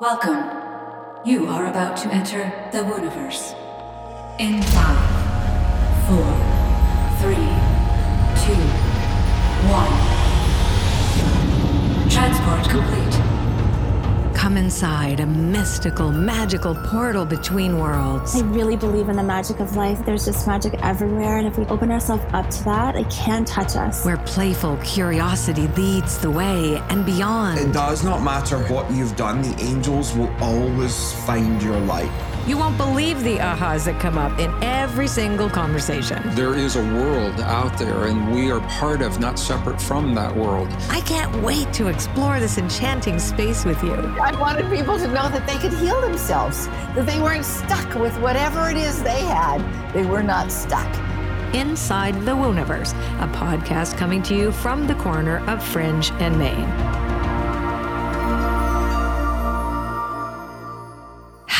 Welcome. You are about to enter the Wooniverse. In five, four, three, two, one. Transport complete. Come inside a mystical, magical portal between worlds. I really believe in the magic of life. There's just magic everywhere. And if we open ourselves up to that, it can touch us. Where playful curiosity leads the way and beyond. It does not matter what you've done, the angels will always find your light. You won't believe the ahas that come up in every single conversation. There is a world out there, and we are part of, not separate from that world. I can't wait to explore this enchanting space with you. I wanted people to know that they could heal themselves, that they weren't stuck with whatever it is they had. They were not stuck. Inside the Wooniverse, a podcast coming to you from the corner of Fringe and Main.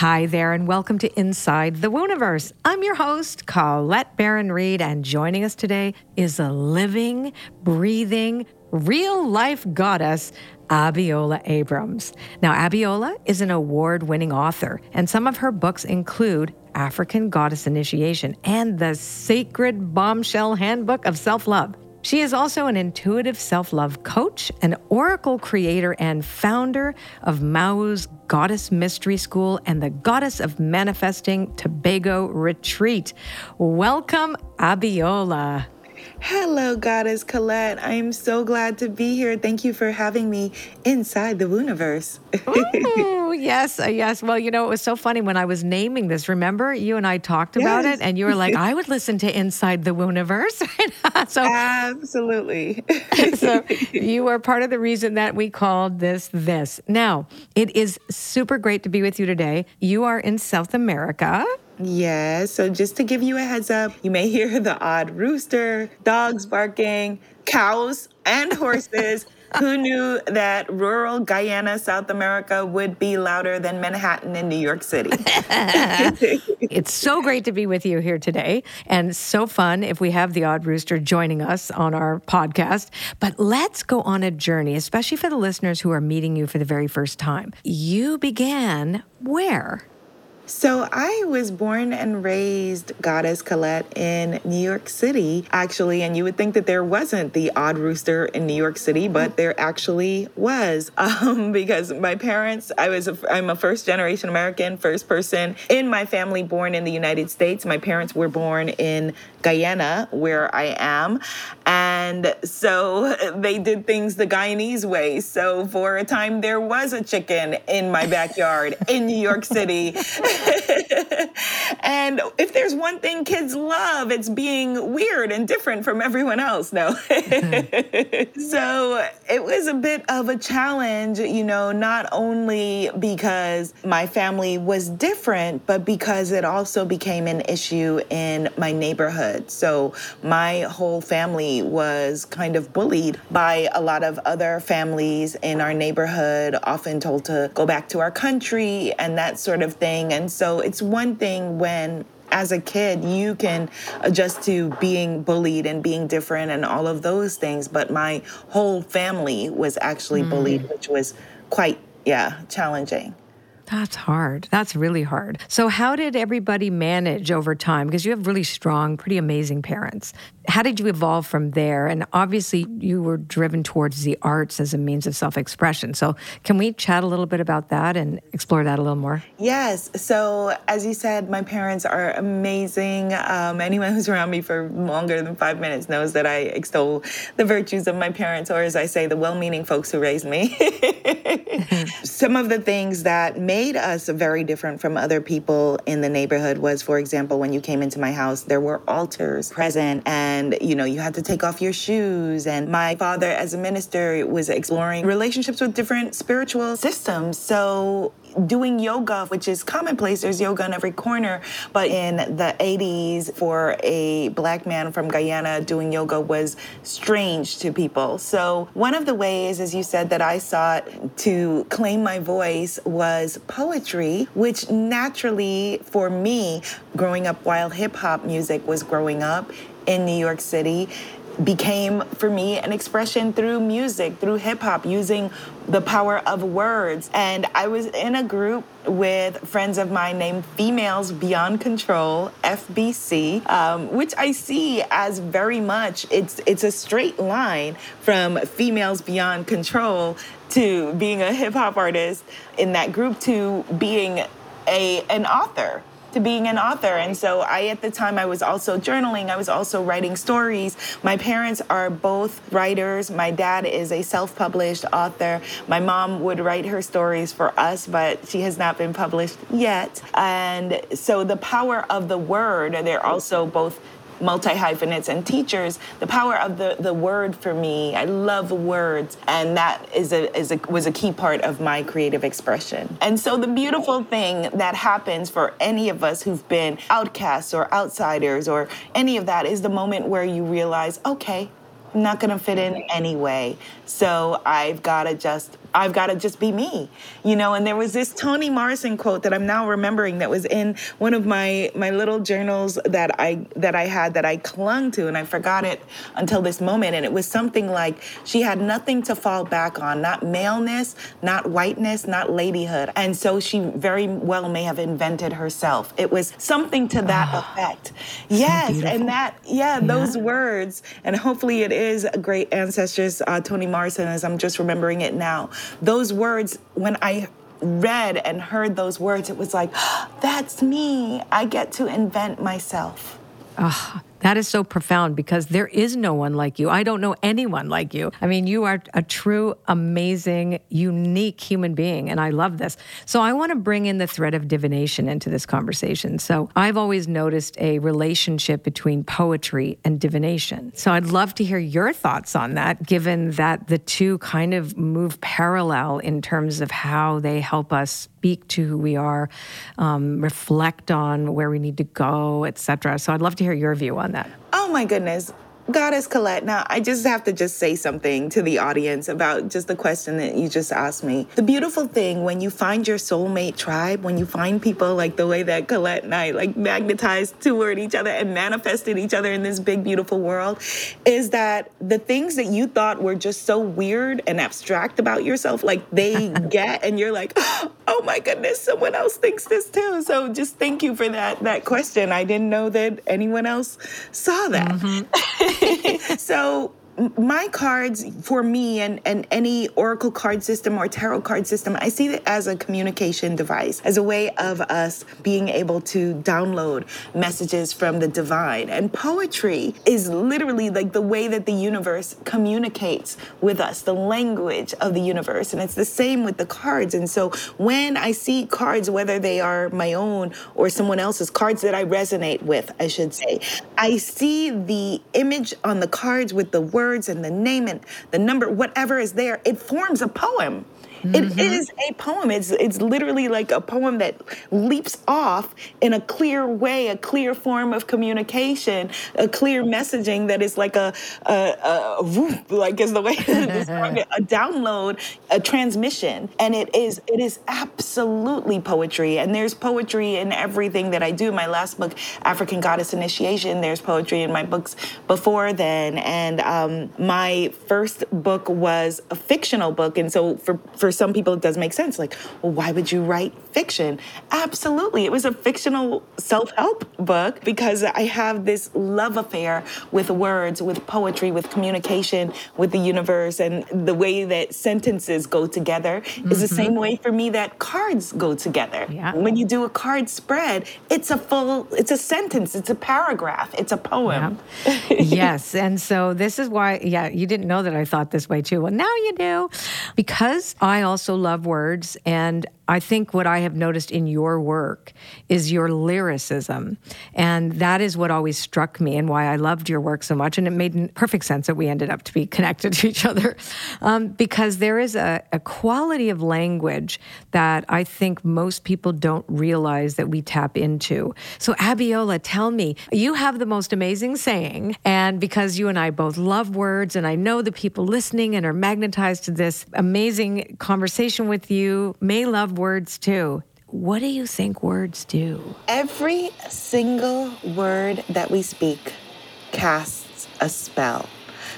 Hi there, and welcome to Inside the Wooniverse. I'm your host, Colette Baron Reid, and joining us today is a living, breathing, real life goddess, Abiola Abrams. Now, Abiola is an award winning author, and some of her books include African Goddess Initiation and the Sacred Bombshell Handbook of Self Love. She is also an intuitive self love coach, an oracle creator, and founder of Mawu's Goddess Mystery School and the Goddess of Manifesting Tobago Retreat. Welcome, Abiola. Hello, Goddess Colette. I am so glad to be here. Thank you for having me inside the Wooniverse. oh, yes, uh, yes. Well, you know, it was so funny when I was naming this. Remember, you and I talked about Yes. it, and you were like, I would listen to Inside the Wooniverse. so, Absolutely. so you are part of the reason that we called this this. Now, it is super great to be with you today. You are in South America. Yes. So, just to give you a heads up, you may hear the odd rooster, dogs barking, cows, and horses. Who knew that rural Guyana, South America would be louder than Manhattan in New York City? It's so great to be with you here today, and so fun if we have the odd rooster joining us on our podcast. But let's go on a journey, especially for the listeners who are meeting you for the very first time. You began where? So I was born and raised Goddess Colette in New York City, actually, and you would think that there wasn't the odd rooster in New York City, but there actually was, um, because my parents, I was, a, I'm a first generation American, first person in my family born in the United States. My parents were born in Guyana, where I am, and so they did things the Guyanese way. So for a time, there was a chicken in my backyard in New York City. and if there's one thing kids love, it's being weird and different from everyone else. No. Mm-hmm. so it was a bit of a challenge, you know, not only because my family was different, but because it also became an issue in my neighborhood. So my whole family was kind of bullied by a lot of other families in our neighborhood, often told to go back to our country and that sort of thing. And so it's one thing when as a kid, you can adjust to being bullied and being different and all of those things. But my whole family was actually mm. bullied, which was quite, yeah, challenging. That's hard. That's really hard. So, how did everybody manage over time? Because you have really strong, pretty amazing parents. How did you evolve from there? And obviously, you were driven towards the arts as a means of self expression. So, can we chat a little bit about that and explore that a little more? Yes. So, as you said, my parents are amazing. Um, anyone who's around me for longer than five minutes knows that I extol the virtues of my parents, or as I say, the well meaning folks who raised me. Some of the things that made us very different from other people in the neighborhood was, for example, when you came into my house, there were altars present, and you know, you had to take off your shoes. And my father, as a minister, was exploring relationships with different spiritual systems. So doing yoga, which is commonplace. There's yoga in every corner. But in the 80s, for a black man from Guyana, doing yoga was strange to people. So one of the ways, as you said, that I sought to claim my voice was poetry, which naturally, for me, growing up while hip hop music was growing up, in New York City, became for me an expression through music, through hip hop, using the power of words. And I was in a group with friends of mine named Females Beyond Control, FBC, um, which I see as very much it's it's a straight line from Females Beyond Control to being a hip hop artist in that group to being a an author to being an author. And so I, at the time, I was also journaling. I was also writing stories. My parents are both writers. My dad is a self published author. My mom would write her stories for us, but she has not been published yet. And so the power of the word, they're also both multi hyphenates and teachers, the power of the, the word for me. I love words, and that is a, is a was a key part of my creative expression. And so the beautiful thing that happens for any of us who've been outcasts or outsiders or any of that is the moment where you realize, okay, I'm not gonna fit in anyway. So I've gotta just I've got to just be me, you know. And there was this Toni Morrison quote that I'm now remembering that was in one of my my little journals that I that I had that I clung to, and I forgot it until this moment. And it was something like she had nothing to fall back on, not maleness, not whiteness, not ladyhood, and so she very well may have invented herself. It was something to that oh, effect. Yes, so and that yeah, yeah, those words, and hopefully it is a great ancestress, uh, Toni Morrison, as I'm just remembering it now those words, when I read and heard those words, it was like, that's me. I get to invent myself. Oh, that is so profound because there is no one like you. I don't know anyone like you. I mean, you are a true, amazing, unique human being, and I love this. So, I want to bring in the thread of divination into this conversation. So, I've always noticed a relationship between poetry and divination. So, I'd love to hear your thoughts on that, given that the two kind of move parallel in terms of how they help us speak to who we are, um, reflect on where we need to go, etc. So, I'd love to hear your view on that? Oh my goodness. Goddess Colette, now I just have to just say something to the audience about just the question that you just asked me. The beautiful thing when you find your soulmate tribe, when you find people like the way that Colette and I like magnetized toward each other and manifested each other in this big, beautiful world, is that the things that you thought were just so weird and abstract about yourself, like they get, and you're like, oh my goodness, someone else thinks this too. So just thank you for that that question. I didn't know that anyone else saw that. Mm-hmm. so my cards for me and, and any oracle card system or tarot card system i see it as a communication device as a way of us being able to download messages from the divine. And poetry is literally like the way that the universe communicates with us the language of the universe. And it's the same with the cards. And so when i see cards whether they are my own or someone else's cards that i resonate with i should say i see the image on the cards with the word words and the name and the number, whatever is there, it forms a poem. Mm-hmm. It is a poem. It's it's literally like a poem that leaps off in a clear way, a clear form of communication, a clear messaging that is like a a, a, whoop, like is the way to describe it, a download, a transmission, and it is it is absolutely poetry. And there's poetry in everything that I do. My last book, African Goddess Initiation. There's poetry in my books before then, and um, my first book was a fictional book, and so for for for some people, it does make sense. Like, well, why would you write fiction? Absolutely. It was a fictional self help book because I have this love affair with words, with poetry, with communication, with the universe. And the way that sentences go together mm-hmm. is the same mm-hmm. way for me that cards go together. Yeah. When you do a card spread, it's a full, it's a sentence, it's a paragraph, it's a poem. Yeah. yes. And so this is why, yeah, you didn't know that I thought this way too. Well, now you do. Because I I also love words, and I think what I have noticed in your work is your lyricism. And that is what always struck me and why I loved your work so much. And it made perfect sense that we ended up to be connected to each other um, because there is a, a quality of language that I think most people don't realize that we tap into. So, Abiola, tell me, you have the most amazing saying. And because you and I both love words, and I know the people listening and are magnetized to this amazing conversation with you may love words too. What do you think words do? Every single word that we speak casts a spell.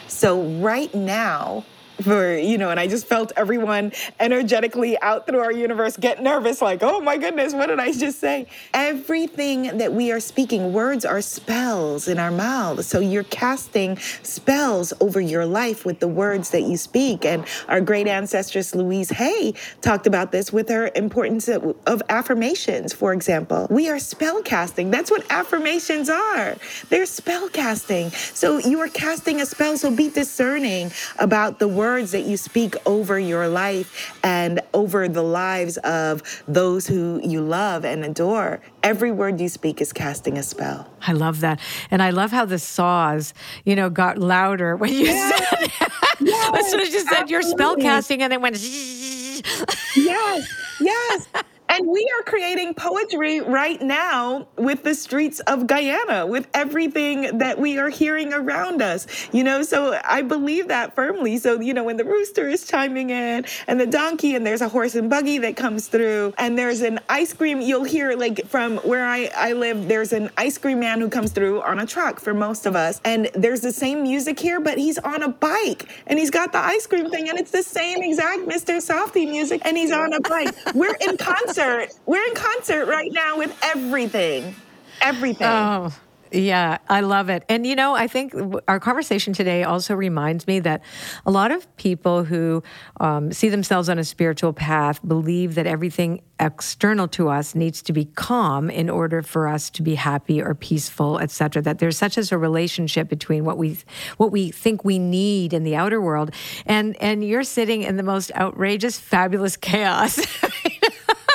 So, right now, for you know and i just felt everyone energetically out through our universe get nervous like oh my goodness what did i just say? Everything that we are speaking words are spells in our mouths so you're casting spells over your life with the words that you speak. And our great ancestress louise hay talked about this with her importance of, affirmations for example. We are spell casting. That's what affirmations are. They're spell casting. So you are casting a spell. So be discerning about the words words that you speak over your life and over the lives of those who you love and adore. Every word you speak is casting a spell. I love that. And I love how the saws, you know, got louder when you yes. said yes. as soon as you said your spell casting and it went yes, yes. And we are creating poetry right now with the streets of Guyana, with everything that we are hearing around us. You know, so I believe that firmly. So, you know, when the rooster is chiming in and the donkey, and there's a horse and buggy that comes through, and there's an ice cream, you'll hear like from where I, I live, there's an ice cream man who comes through on a truck for most of us. And there's the same music here, but he's on a bike and he's got the ice cream thing, and it's the same exact Mr. Softee music, and he's on a bike. We're in concert concert. We're in concert right now with everything. Everything. Oh. Yeah, I love it. And you know, I think our conversation today also reminds me that a lot of people who um, see themselves on a spiritual path believe that everything external to us needs to be calm in order for us to be happy or peaceful, etc. That there's such as a relationship between what we what we think we need in the outer world, and and you're sitting in the most outrageous, fabulous chaos.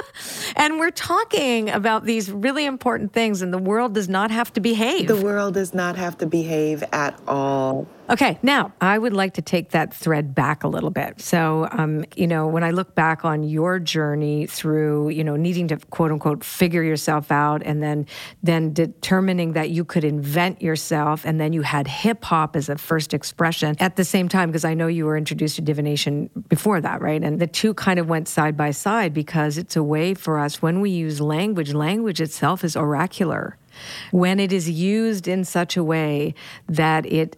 And we're talking about these really important things, and the world does not have to behave. The world does not have to behave at all. Okay, now I would like to take that thread back a little bit. So, um, you know, when I look back on your journey through, you know, needing to quote unquote figure yourself out, and then then determining that you could invent yourself, and then you had hip hop as a first expression at the same time, because I know you were introduced to divination before that, right? And the two kind of went side by side because it's a way for us when we use language. Language itself is oracular when it is used in such a way that it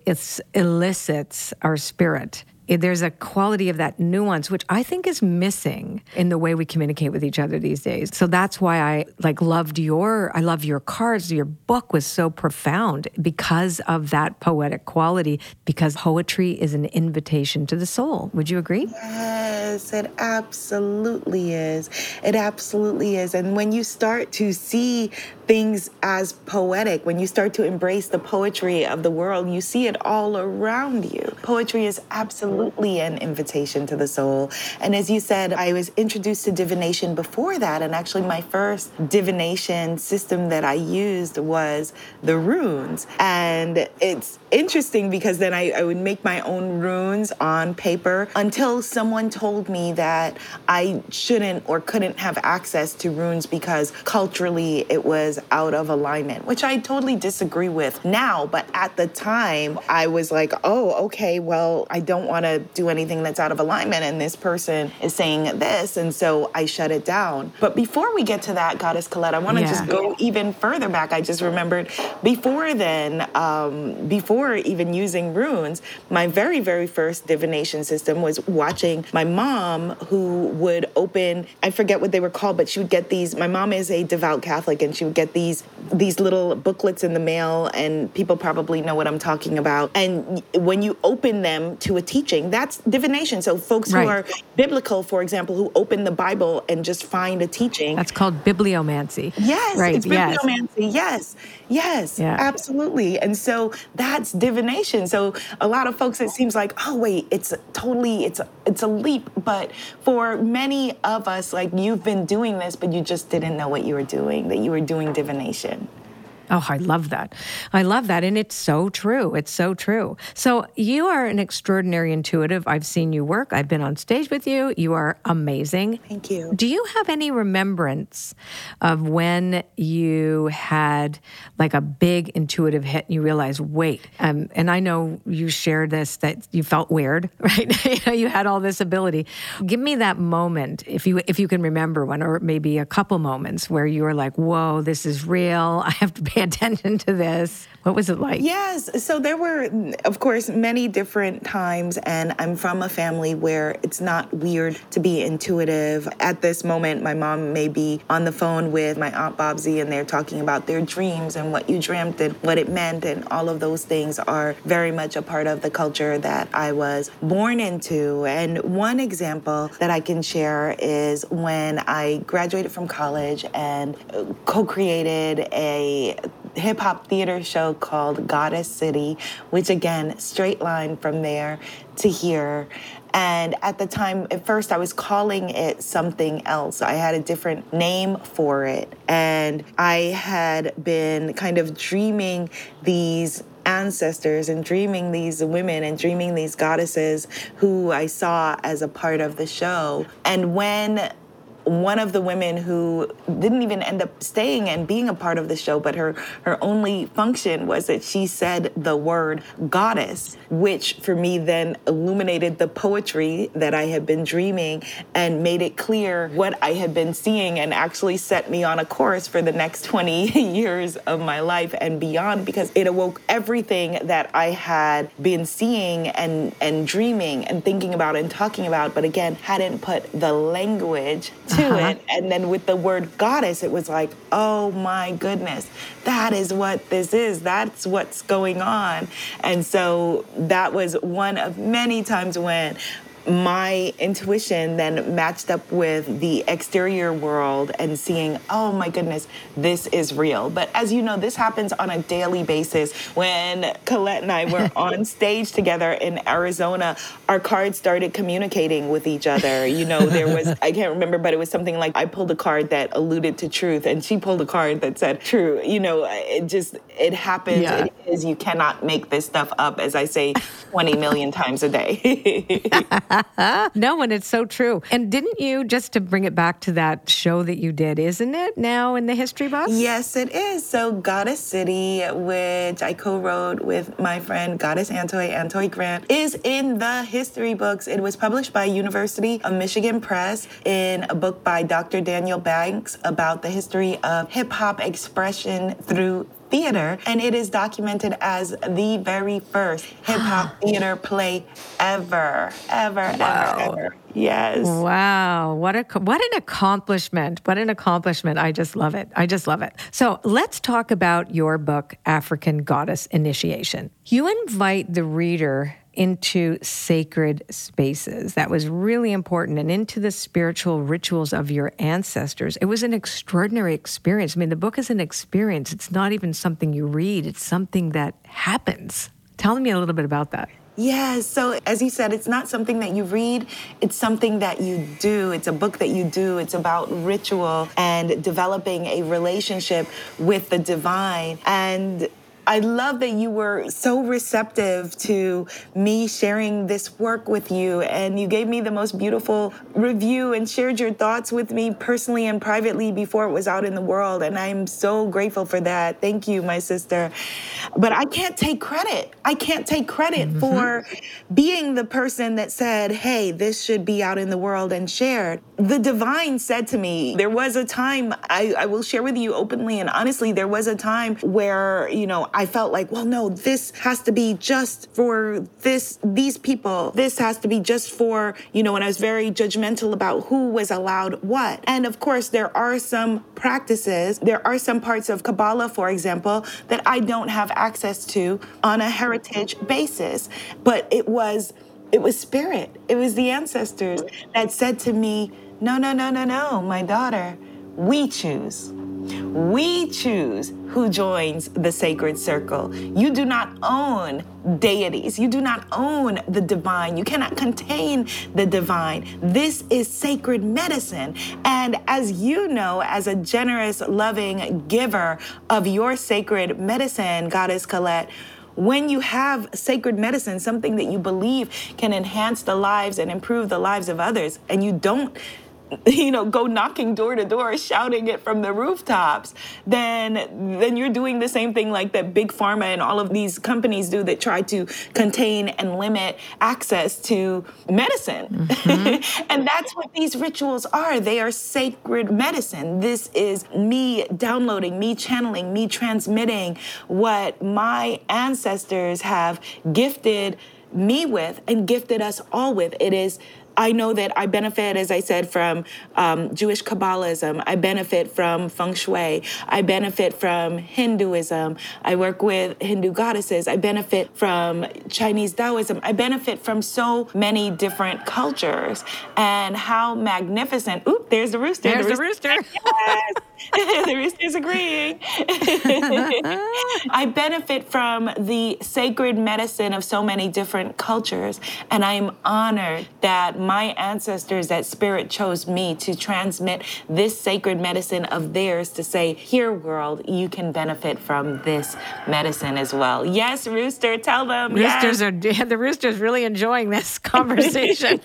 elicits our spirit. There's a quality of that nuance which i think is missing in the way we communicate with each other these days. So that's why i like loved your i love your cards. Your book was so profound because of that poetic quality because poetry is an invitation to the soul. Would you agree? Yes it absolutely is. It absolutely is. And when you start to see things as poetic, when you start to embrace the poetry of the world, you see it all around you. Poetry is absolutely an invitation to the soul. And as you said, I was introduced to divination before that. And actually, my first divination system that I used was the runes. And it's interesting because then I, I would make my own runes on paper until someone told me that I shouldn't or couldn't have access to runes because culturally it was out of alignment, which I totally disagree with now. But at the time, I was like, oh, okay, well, I don't want to do anything that's out of alignment. And this person is saying this. And so I shut it down. But before we get to that, Goddess Colette, I want to yeah. just go even further back. I just remembered before then, um, before even using runes, my very, very first divination system was watching my mom, who would open, I forget what they were called, but she would get these. My mom is a devout Catholic, and she would get get these these little booklets in the mail and people probably know what I'm talking about. And when you open them to a teaching, that's divination. So folks right. who are biblical, for example, who open the Bible and just find a teaching. That's called bibliomancy. Yes, right. it's bibliomancy. Yes. Yes, yeah. absolutely. And so that's divination. So a lot of folks it seems like, "Oh wait, it's totally it's it's a leap." But for many of us like you've been doing this but you just didn't know what you were doing, that you were doing divination. Oh, I love that. I love that. And it's so true. It's so true. So, you are an extraordinary intuitive. I've seen you work, I've been on stage with you. You are amazing. Thank you. Do you have any remembrance of when you had like a big intuitive hit and you realized, wait, um, and I know you shared this that you felt weird, right? you know, you had all this ability. Give me that moment, if you if you can remember one, or maybe a couple moments where you were like, whoa, this is real. I have to pay pay attention to this. What was it like? Yes. So there were, of course, many different times, and I'm from a family where it's not weird to be intuitive. At this moment, my mom may be on the phone with my Aunt Bobsy, and they're talking about their dreams and what you dreamt and what it meant, and all of those things are very much a part of the culture that I was born into. And one example that I can share is when I graduated from college and uh, co created a hip hop theater show called Goddess City, which again, straight line from there to here. And at the time, at first, I was calling it something else. I had a different name for it. And I had been kind of dreaming these ancestors and dreaming these women and dreaming these goddesses who I saw as a part of the show. And when one of the women who didn't even end up staying and being a part of the show, but her her only function was that she said the word goddess, which for me then illuminated the poetry that I had been dreaming and made it clear what I had been seeing and actually set me on a course for the next 20 years of my life and beyond because it awoke everything that I had been seeing and and dreaming and thinking about and talking about, but again hadn't put the language to uh-huh. it. And then with the word goddess, it was like, oh my goodness, that is what this is. That's what's going on. And so that was one of many times when my intuition then matched up with the exterior world and seeing, oh my goodness, this is real. But as you know, this happens on a daily basis. When Colette and I were on stage together in Arizona, our cards started communicating with each other. You know, there was, I can't remember, but it was something like I pulled a card that alluded to truth and she pulled a card that said true. You know, it just, it happens. Yeah. It is. You cannot make this stuff up, as I say 20 million times a day. no, and it's so true. And didn't you, just to bring it back to that show that you did, isn't it now in the history books? Yes, it is. So, Goddess City, which I co wrote with my friend Goddess Antoy, Antoy Grant, is in the history books. It was published by University of Michigan Press in a book by Dr. Daniel Banks about the history of hip hop expression through theater, and it is documented as the very first hip hop theater play ever, ever, wow. ever, ever. Yes. Wow. What a what an accomplishment. What an accomplishment. I just love it. I just love it. So, let's talk about your book African Goddess Initiation. You invite the reader into sacred spaces. That was really important and into the spiritual rituals of your ancestors. It was an extraordinary experience. I mean, the book is an experience. It's not even something you read, it's something that happens. Tell me a little bit about that. Yes. So, as you said, it's not something that you read, it's something that you do. It's a book that you do. It's about ritual and developing a relationship with the divine. And I love that you were so receptive to me sharing this work with you. And you gave me the most beautiful review and shared your thoughts with me personally and privately before it was out in the world. And I'm so grateful for that. Thank you, my sister. But I can't take credit. I can't take credit mm-hmm. for being the person that said, hey, this should be out in the world and shared. The divine said to me, there was a time, I, I will share with you openly and honestly, there was a time where, you know, I felt like, well, no, this has to be just for this, these people. This has to be just for, you know, and I was very judgmental about who was allowed what. And of course, there are some practices, there are some parts of Kabbalah, for example, that I don't have access to on a heritage basis. But it was, it was spirit. It was the ancestors that said to me, no, no, no, no, no, my daughter, we choose. We choose who joins the sacred circle. You do not own deities. You do not own the divine. You cannot contain the divine. This is sacred medicine. And as you know, as a generous, loving giver of your sacred medicine, Goddess Colette, when you have sacred medicine, something that you believe can enhance the lives and improve the lives of others, and you don't you know go knocking door to door shouting it from the rooftops then then you're doing the same thing like that big pharma and all of these companies do that try to contain and limit access to medicine. Mm-hmm. and that's what these rituals are. They are sacred medicine. This is me downloading me channeling me transmitting what my ancestors have gifted me with and gifted us all with. It is I know that I benefit, as I said, from um, Jewish Kabbalism. I benefit from feng shui. I benefit from Hinduism. I work with Hindu goddesses. I benefit from Chinese Taoism. I benefit from so many different cultures and how magnificent. Oop, there's the rooster. There's the rooster. The rooster. Yes. the rooster's agreeing. I benefit from the sacred medicine of so many different cultures, and I am honored that my ancestors, that spirit chose me to transmit this sacred medicine of theirs to say, here, world, you can benefit from this medicine as well. Yes, Rooster, tell them. Roosters yes. are, the Rooster's really enjoying this conversation.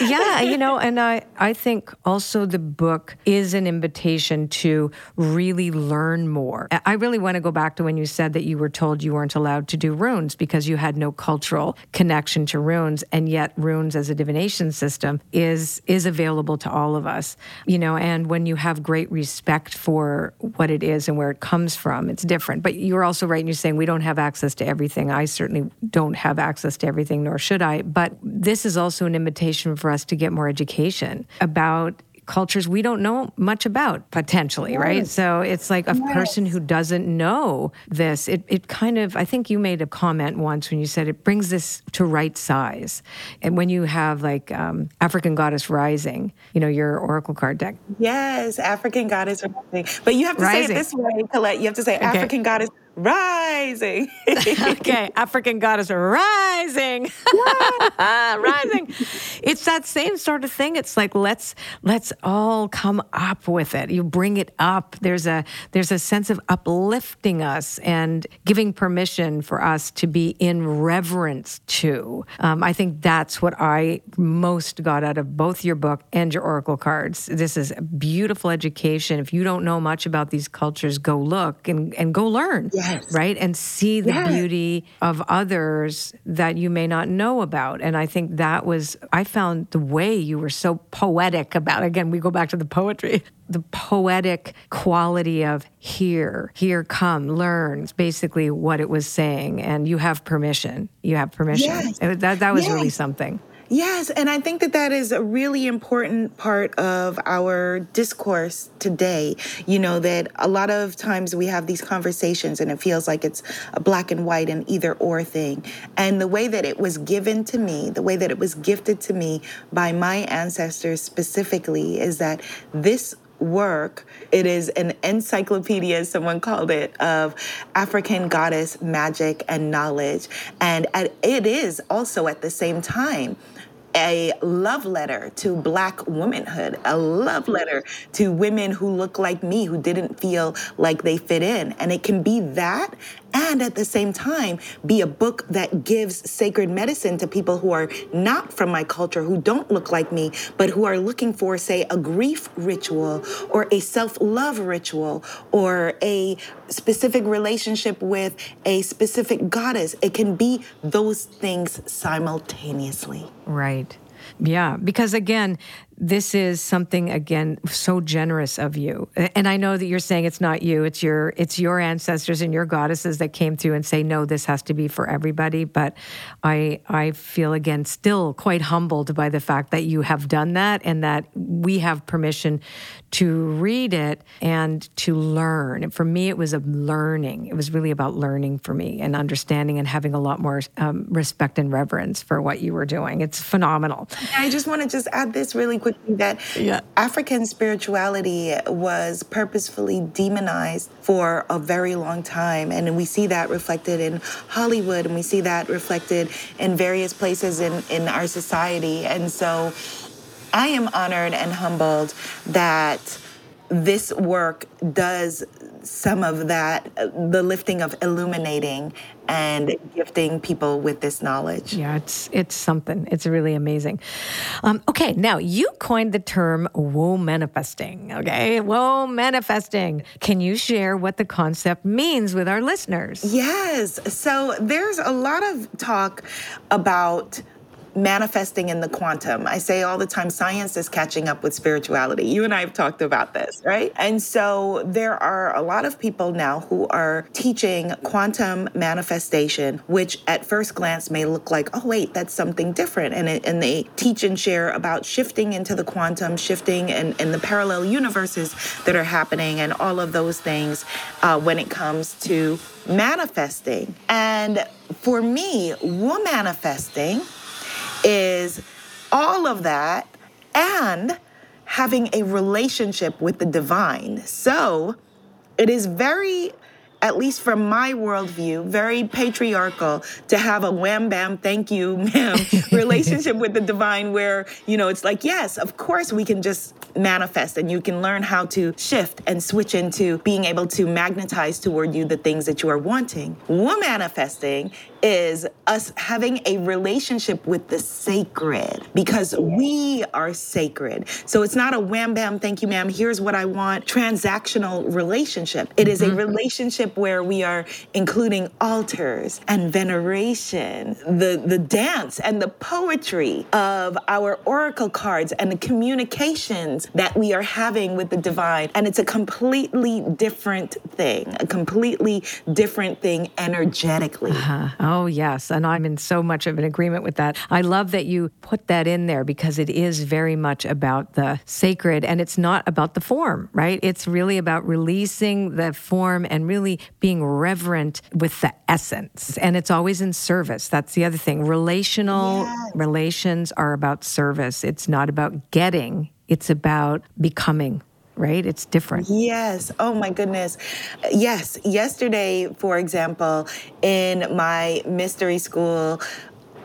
yeah, you know, and I, I think also the book is an invitation to really learn more. I really want to go back to when you said that you were told you weren't allowed to do runes because you had no cultural connection to runes, and yet runes as a divination system is is available to all of us you know and when you have great respect for what it is and where it comes from it's different. But you're also right in you saying we don't have access to everything. I certainly don't have access to everything nor should i. But this is also an invitation for us to get more education about cultures we don't know much about potentially, yes. right? So it's like a yes. person who doesn't know this. It, it kind of, I think you made a comment once when you said it brings this to right size. And when you have like um, African Goddess Rising, you know, your Oracle card deck. Yes, African Goddess Rising. But you have to rising. say it this way, Colette. You have to say okay. African Goddess rising. okay, African goddess rising. rising. It's that same sort of thing. It's like let's let's all come up with it. You bring it up. There's a there's a sense of uplifting us and giving permission for us to be in reverence to. Um, I think that's what I most got out of both your book and your oracle cards. This is a beautiful education. If you don't know much about these cultures, go look and, and go learn. Yeah yes. right? And see the yes. beauty of others that you may not know about. And I think that was, I found the way you were so poetic about, again, we go back to the poetry, the poetic quality of here, here, come, learn. It's basically what it was saying. And you have permission. You have permission. Yes. That, that was really something. Yes, and I think that that is a really important part of our discourse today. You know, that a lot of times we have these conversations and it feels like it's a black and white and either or thing. And the way that it was given to me, the way that it was gifted to me by my ancestors specifically, is that this work. It is an encyclopedia, someone called it, of African goddess magic and knowledge. And it is also at the same time a love letter to black womanhood, a love letter to women who look like me, who didn't feel like they fit in. And it can be that and at the same time be a book that gives sacred medicine to people who are not from my culture, who don't look like me, but who are looking for, say, a grief ritual or a self love ritual or a specific relationship with a specific goddess. It can be those things simultaneously. Right. Yeah, because again, this is something again so generous of you. And i know that you're saying it's not you it's your it's your ancestors and your goddesses that came through and say no this has to be for everybody. But i i feel again still quite humbled by the fact that you have done that and that we have permission to read it and to learn. And for me it was a learning. It was really about learning for me and understanding and having a lot more um, respect and reverence for what you were doing. It's phenomenal. I just want to just add this really quick quickly that yeah. African spirituality was purposefully demonized for a very long time. And we see that reflected in Hollywood and we see that reflected in various places in, in our society. And so I am honored and humbled that this work does some of that, uh, the lifting of illuminating and gifting people with this knowledge. Yeah, it's it's something. It's really amazing. Um, okay, now you coined the term "womanifesting." Okay, womanifesting. Can you share what the concept means with our listeners? Yes. So there's a lot of talk about manifesting in the quantum. I say all the time science is catching up with spirituality. You and I have talked about this, right? And so there are a lot of people now who are teaching quantum manifestation, which at first glance may look like, oh, wait, that's something different. And, it, and they teach and share about shifting into the quantum, shifting and, and the parallel universes that are happening, and all of those things uh, when it comes to manifesting. And for me, womanifesting is all of that and having a relationship with the divine. So it is very, at least from my worldview, very patriarchal to have a wham bam, thank you, ma'am, relationship with the divine where, you know, it's like, yes, of course we can just manifest and you can learn how to shift and switch into being able to magnetize toward you the things that you are wanting. Womanifesting is us having a relationship with the sacred because we are sacred. So it's not a wham bam, thank you, ma'am, here's what I want transactional relationship. It is a mm-hmm. relationship where we are including altars and veneration, the, the dance and the poetry of our oracle cards and the communications that we are having with the divine. And it's a completely different thing, a completely different thing energetically. Uh, oh, yes. And I'm in so much of an agreement with that. I love that you put that in there because it is very much about the sacred and it's not about the form, right? It's really about releasing the form and really being reverent with the essence. And it's always in service. That's the other thing. Relational Yes. relations are about service, it's not about getting, it's about becoming. Right? It's different. Yes. Oh my goodness. Yes. Yesterday, for example, in my mystery school,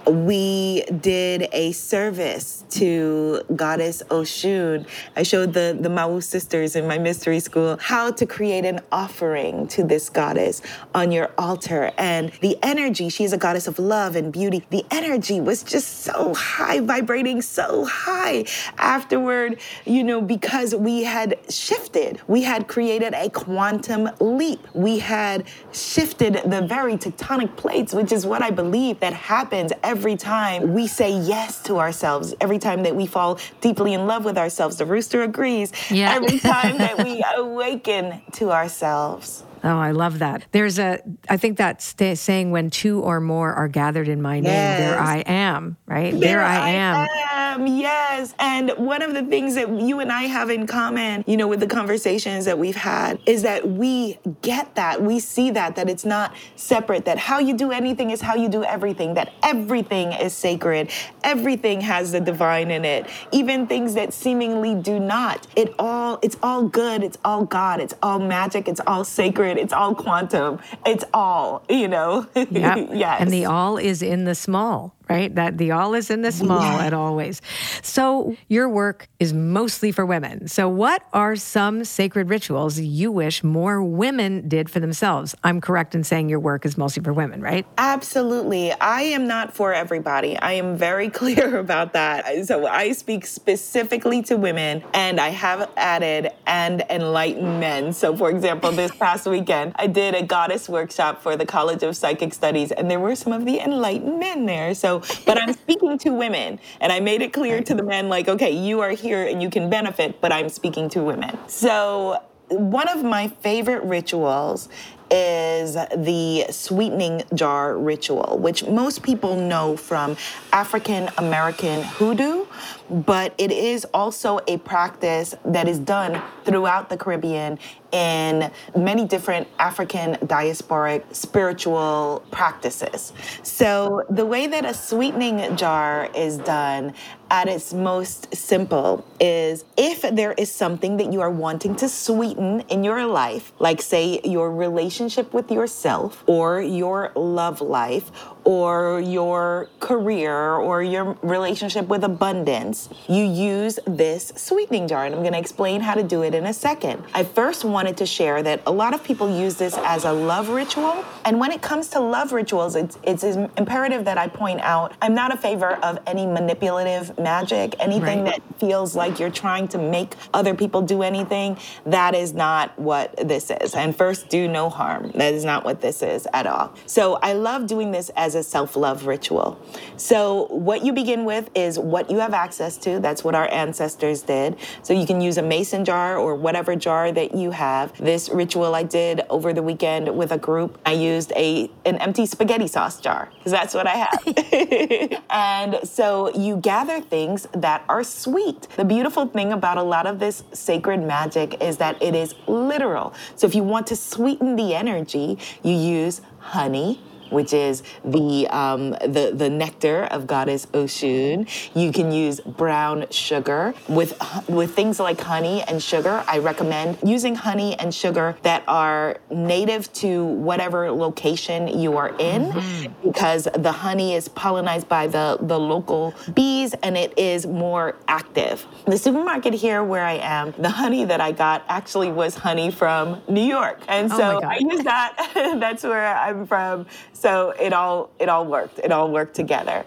we did a service to Goddess Oshun. I showed the, the Mawu sisters in my mystery school how to create an offering to this goddess on your altar. And the energy, she's a goddess of love and beauty. The energy was just so high, vibrating so high afterward, you know, because we had shifted. We had created a quantum leap. We had shifted the very tectonic plates, which is what I believe that happens every time we say yes to ourselves, every time that we fall deeply in love with ourselves. The rooster agrees. Yeah. Every time that we awaken to ourselves. Oh, I love that. There's a, I think that's sta saying when two or more are gathered in my name, there I am, right? There, I, am. am, Yes. And one of the things that you and I have in common, you know, with the conversations that we've had is that we get that. We see that, that it's not separate, that how you do anything is how you do everything, that everything is sacred. Everything has the divine in it. Even things that seemingly do not. It all, it's all good. It's all God. It's all magic. It's all sacred. It's all quantum. It's all, you know? Yeah. yes. And the all is in the small, right? That the all is in the small at always. So your work is mostly for women. So what are some sacred rituals you wish more women did for themselves? I'm correct in saying your work is mostly for women, right? Absolutely. I am not for everybody. I am very clear about that. So I speak specifically to women and I have added and enlightened men. So, for example, this past weekend, I did a goddess workshop for the College of Psychic Studies and there were some of the enlightened men there. So, but I'm speaking to women and I made it clear to the men like, okay, you are here and you can benefit, but I'm speaking to women. So, one of my favorite rituals is the sweetening jar ritual, which most people know from African American hoodoo, but it is also a practice that is done throughout the Caribbean in many different African diasporic spiritual practices. So, the way that a sweetening jar is done at its most simple is if there is something that you are wanting to sweeten in your life, like, say, your relationship with yourself, or your love life, or your career, or your relationship with abundance, you use this sweetening jar. And I'm going to explain how to do it in a second. I first wanted to share that a lot of people use this as a love ritual. And when it comes to love rituals, it's, it's imperative that I point out I'm not a favor of any manipulative magic, anything Right. that feels like you're trying to make other people do anything. That is not what this is. And first, do no harm. That is not what this is at all. So I love doing this as a self love ritual. So, what you begin with is what you have access to. That's what our ancestors did. So, you can use a mason jar or whatever jar that you have. This ritual I did over the weekend with a group. I used a an empty spaghetti sauce jar because that's what I have. and so you gather things that are sweet. The beautiful thing about a lot of this sacred magic is that it is literal. So if you want to sweeten the energy, you use honey which is the um, the the nectar of goddess Oshun. You can use brown sugar with with things like honey and sugar. I recommend using honey and sugar that are native to whatever location you are in, because the honey is pollinized by the the local bees and it is more active. The supermarket here where I am, the honey that I got actually was honey from New York, and Oh so God. I use that. That's where I'm from. So it all it all worked. It all worked together.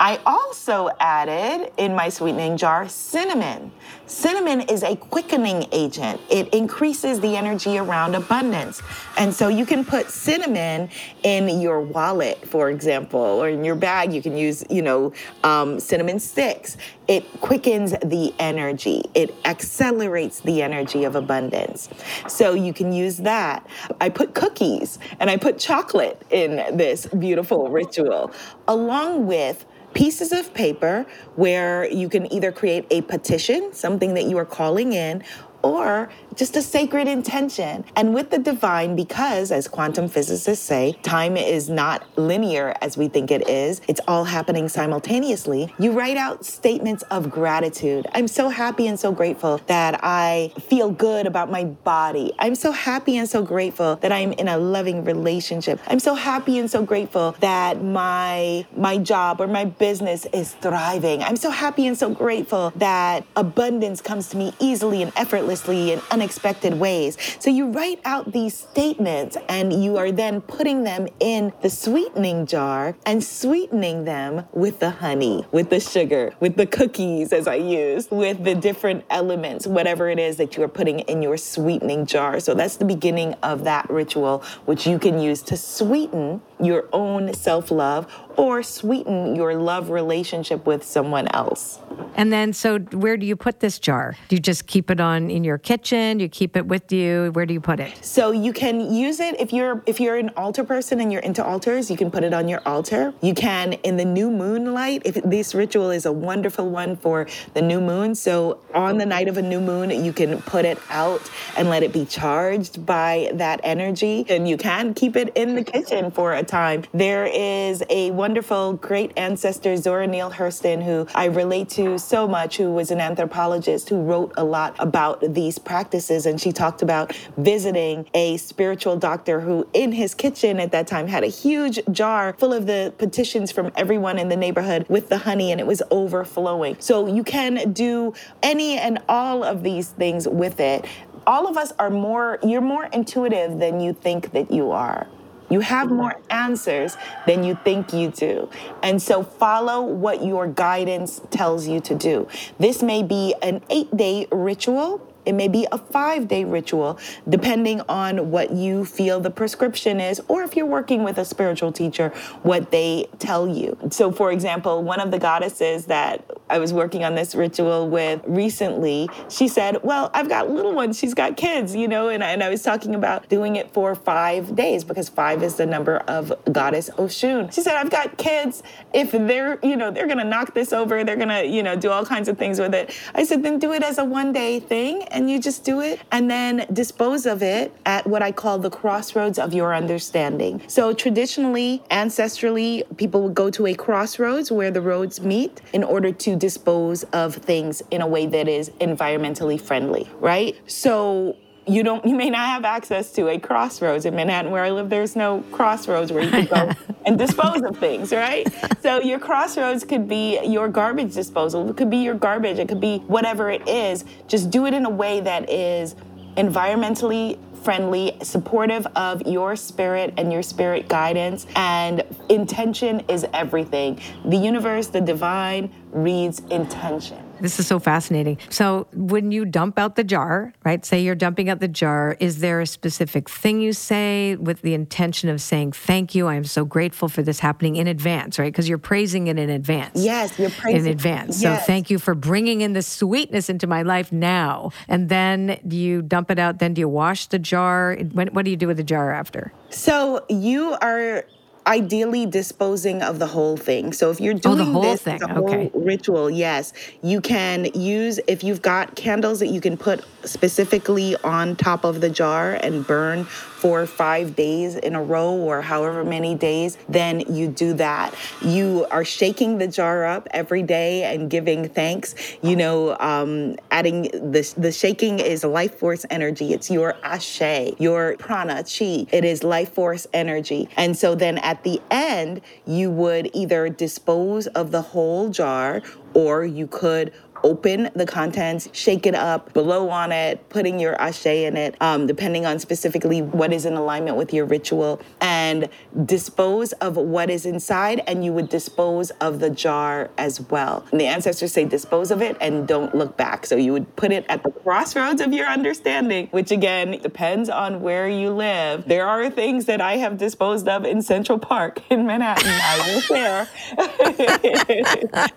I also added in my sweetening jar cinnamon. Cinnamon is a quickening agent. It increases the energy around abundance. And so you can put cinnamon in your wallet, for example, or in your bag. You can use, you know, um, cinnamon sticks. It quickens the energy. It accelerates the energy of abundance. So you can use that. I put cookies and I put chocolate in this beautiful ritual, along with pieces of paper where you can either create a petition, something that you are calling in, or just a sacred intention. And with the divine, because as quantum physicists say, time is not linear as we think it is, it's all happening simultaneously. You write out statements of gratitude. I'm so happy and so grateful that I feel good about my body. I'm so happy and so grateful that I'm in a loving relationship. I'm so happy and so grateful that my my job or my business is thriving. I'm so happy and so grateful that abundance comes to me easily and effortlessly in unexpected ways. So you write out these statements and you are then putting them in the sweetening jar and sweetening them with the honey, with the sugar, with the cookies as I used, with the different elements, whatever it is that you are putting in your sweetening jar. So that's the beginning of that ritual, which you can use to sweeten your own self love or sweeten your love relationship with someone else. And then, so where do you put this jar? Do you just keep it on in your kitchen? Do you keep it with you? Where do you put it? So you can use it if you're if you're an altar person and you're into altars, you can put it on your altar. You can in the new moon light. If this ritual is a wonderful one for the new moon, so on the night of a new moon, you can put it out and let it be charged by that energy. And you can keep it in the kitchen for a time. There is a wonderful great ancestor Zora Neale Hurston who I relate to so much who was an anthropologist who wrote a lot about these practices and she talked about visiting a spiritual doctor who in his kitchen at that time had a huge jar full of the petitions from everyone in the neighborhood with the honey and it was overflowing. So you can do any and all of these things with it. All of us are more you're more intuitive than you think that you are. You have more answers than you think you do. And so follow what your guidance tells you to do. This may be an eight day ritual. It may be a five day ritual, depending on what you feel the prescription is, or if you're working with a spiritual teacher, what they tell you. So, for example, one of the goddesses that I was working on this ritual with recently, she said, Well, I've got little ones, she's got kids, you know, and, and I was talking about doing it for five days because five is the number of goddess Oshun. She said, I've got kids. If they're, you know, they're gonna knock this over, they're gonna, you know, do all kinds of things with it. I said, then do it as a one day thing and you just do it and then dispose of it at what I call the crossroads of your understanding. So traditionally, ancestrally, people would go to a crossroads where the roads meet in order to dispose of things in a way that is environmentally friendly, right? So you don't you may not have access to a crossroads in Manhattan where I live there's no crossroads where you can go and dispose of things right so your crossroads could be your garbage disposal it could be your garbage it could be whatever it is just do it in a way that is environmentally friendly, supportive of your spirit and your spirit guidance. And intention is everything. The universe, the divine, reads intention. This is so fascinating. So, when you dump out the jar, right? Say you're dumping out the jar, is there a specific thing you say with the intention of saying, Thank you, I am so grateful for this happening in advance, right? Because you're praising it in advance. Yes, you're praising in advance. Yes. So, thank you for bringing in the sweetness into my life now. And then do you dump it out? Then do you wash the jar? When, what do you do with the jar after? So, you are ideally disposing of the whole thing. So if you're doing oh, the whole this, thing. the whole okay. ritual, yes, you can use if you've got candles that you can put specifically on top of the jar and burn for five days in a row or however many days, then you do that. You are shaking the jar up every day and giving thanks. You know, um, adding the the shaking is life force energy. It's your ashe, your prana chi. It is life force energy, and so then at the end you would either dispose of the whole jar or you could open the contents, shake it up, blow on it, putting your ashe in it, um, depending on specifically what is in alignment with your ritual, and dispose of what is inside, and you would dispose of the jar as well. And the ancestors say dispose of it and don't look back. So you would put it at the crossroads of your understanding, which again depends on where you live. There are things that I have disposed of in Central Park in Manhattan. I will share.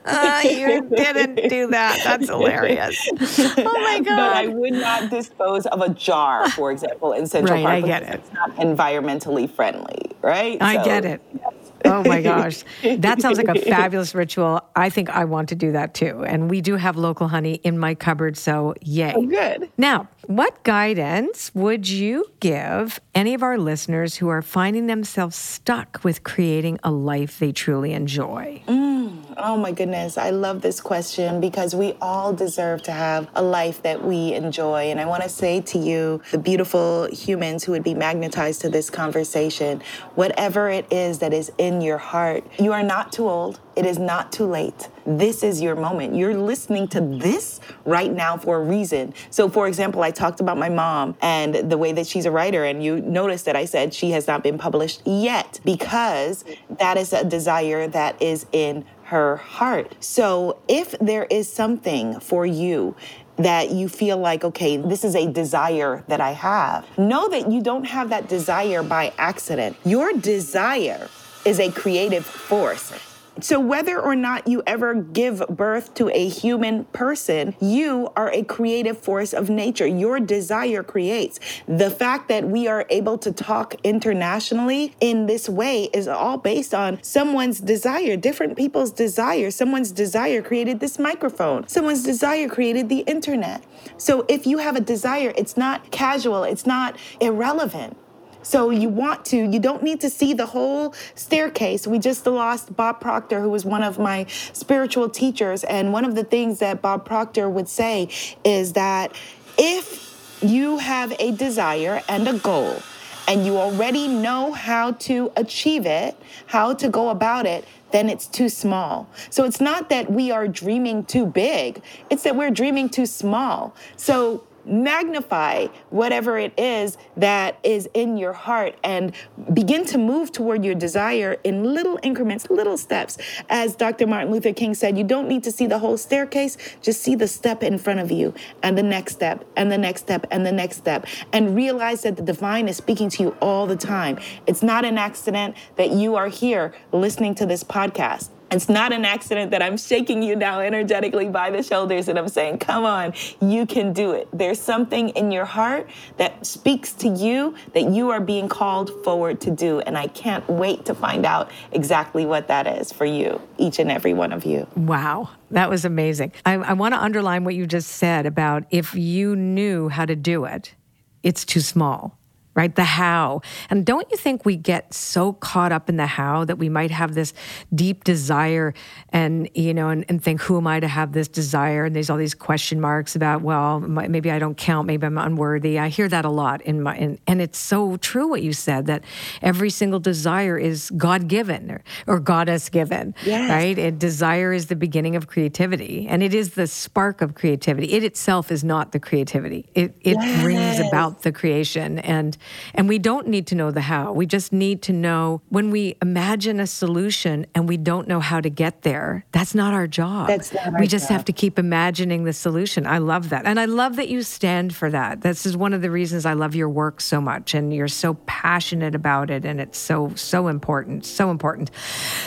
uh, you didn't do that. That's hilarious. Oh my God. But I would not dispose of a jar, for example, in Central right, Park. I get it. It's not environmentally friendly, right? I So, get it. Oh my gosh. That sounds like a fabulous ritual. I think I want to do that too. And we do have local honey in my cupboard, so yay. Oh, good. Now, what guidance would you give any of our listeners who are finding themselves stuck with creating a life they truly enjoy? Mm, oh my goodness, I love this question because we all deserve to have a life that we enjoy. And I want to say to you, the beautiful humans who would be magnetized to this conversation, whatever it is that is in your heart, you are not too old. It is not too late. This is your moment. You're listening to this right now for a reason. So, for example, I talked about my mom and the way that she's a writer, and you noticed that I said she has not been published yet because that is a desire that is in her heart. So, if there is something for you that you feel like, okay, this is a desire that I have, know that you don't have that desire by accident. Your desire is a creative force. So, whether or not you ever give birth to a human person, you are a creative force of nature. Your desire creates. The fact that we are able to talk internationally in this way is all based on someone's desire, different people's desire. Someone's desire created this microphone, someone's desire created the internet. So, if you have a desire, it's not casual, it's not irrelevant. So you want to, you don't need to see the whole staircase. We just lost Bob Proctor, who was one of my spiritual teachers. And one of the things that Bob Proctor would say is that if you have a desire and a goal, and you already know how to achieve it, how to go about it, then it's too small. So it's not that we are dreaming too big, it's that we're dreaming too small. So magnify whatever it is that is in your heart and begin to move toward your desire in little increments, little steps. As Dr. Martin Luther King said, you don't need to see the whole staircase, just see the step in front of you and the next step and the next step and the next step and realize that the divine is speaking to you all the time. It's not an accident that you are here listening to this podcast. It's not an accident that I'm shaking you now energetically by the shoulders and I'm saying, come on, you can do it. There's something in your heart that speaks to you that you are being called forward to do. And I can't wait to find out exactly what that is for you, each and every one of you. Wow. That was amazing. I, I want to underline what you just said about if you knew how to do it, it's too small right? The how. And don't you think we get so caught up in the how that we might have this deep desire and, you know, and, and think, who am I to have this desire? And there's all these question marks about, well, maybe I don't count, maybe I'm unworthy. I hear that a lot in my, in, and it's so true what you said that every single desire is God given or, or goddess given, Yes. right? And desire is the beginning of creativity and it is the spark of creativity. It itself is not the creativity. It, it brings about the creation and and we don't need to know the how. We just need to know when we imagine a solution and we don't know how to get there. That's not our job. That's not our we just have to keep imagining the solution. I love that. And i love that you stand for that. This is one of the reasons i love your work so much and you're so passionate about it and it's so so important so important.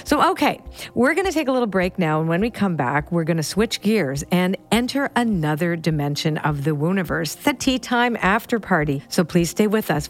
So okay we're going to take a little break now and when we come back we're going to switch gears and enter another dimension of the wooniverse the tea time after party. So please stay with us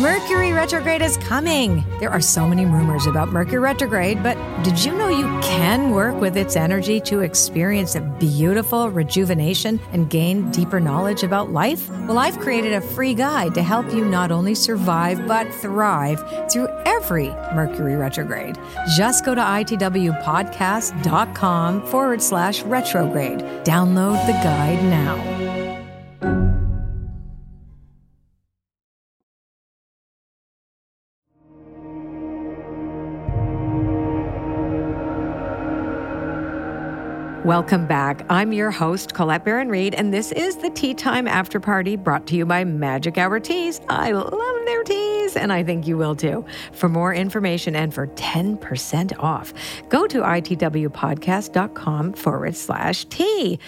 Mercury retrograde is coming. There are so many rumors about Mercury retrograde, but did you know you can work with its energy to experience a beautiful rejuvenation and gain deeper knowledge about life? Well, I've created a free guide to help you not only survive, but thrive through every Mercury retrograde. Just go to itwpodcast.com forward slash retrograde. Download the guide now. Welcome back. I'm your host, Colette Baron Reid, and this is the Tea Time After Party brought to you by Magic Hour Teas. I love their teas, and I think you will too. For more information and for 10% off, go to itwpodcast.com forward slash tea.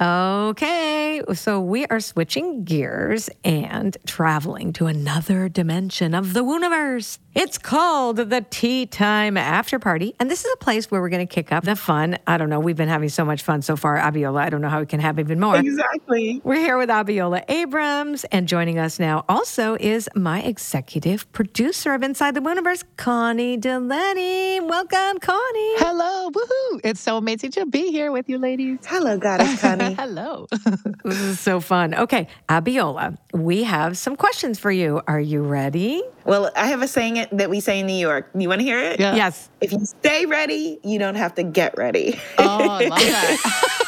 Okay, so we are switching gears and traveling to another dimension of the Wooniverse. It's called the Tea Time After Party, and this is a place where we're going to kick up the fun. I don't know, we've been having so much fun so far, Abiola. I don't know how we can have even more. Exactly. We're here with Abiola Abrams, and joining us now also is my executive producer of Inside the Wooniverse, Connie Delaney. Welcome, Connie. Hello, woohoo! It's so amazing to be here with you, ladies. Hello, Goddess Connie. Hello. This is so fun. Okay, Abiola, we have some questions for you. Are you ready? well, I have a saying that we say in New York. You want to hear it? Yeah. Yes. If you stay ready, you don't have to get ready. Oh, I love that.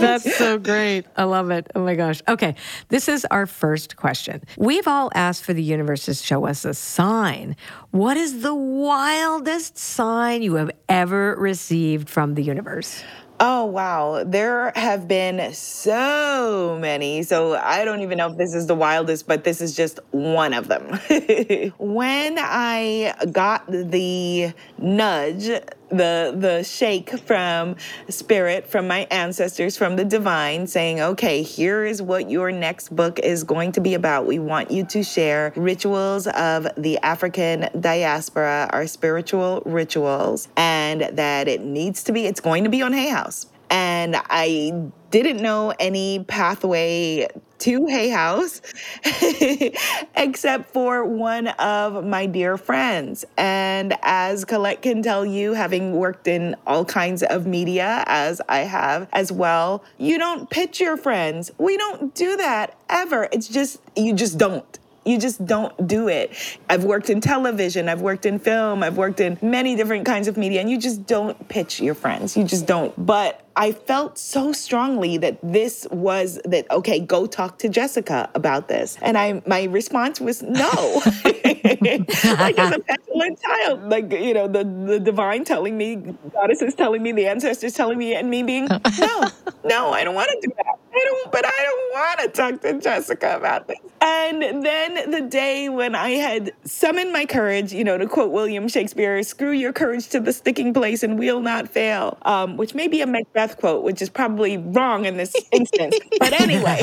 That's so great. I love it. Oh my gosh. Okay, this is our first question. We've all asked for the universe to show us a sign. What is the wildest sign you have ever received from the universe? Oh, wow. There have been so many. So I don't even know if this is the wildest, but this is just one of them. when I got the nudge, the the shake from spirit from my ancestors from the divine saying okay here is what your next book is going to be about. We want you to share rituals of the african diaspora our spiritual rituals and that it needs to be it's going to be on hay house. And I didn't know any pathway to Hay House except for one of my dear friends. And as Colette can tell you, having worked in all kinds of media as I have as well, you don't pitch your friends. We don't do that ever. It's just, you just don't. You just don't do it. I've worked in television, I've worked in film, I've worked in many different kinds of media, and you just don't pitch your friends. You just don't. But I felt so strongly that this was that okay, go talk to Jessica about this. And I my response was no. like as a petulant child, like you know, the the divine telling me, goddess is telling me, the ancestors telling me, and me being no, no, I don't want to do that. I don't, but I don't want to talk to Jessica about this. And then the day when I had summoned my courage, you know, to quote William Shakespeare, screw your courage to the sticking place and we'll not fail, um, which may be a Macbeth quote, which is probably wrong in this instance. but anyway,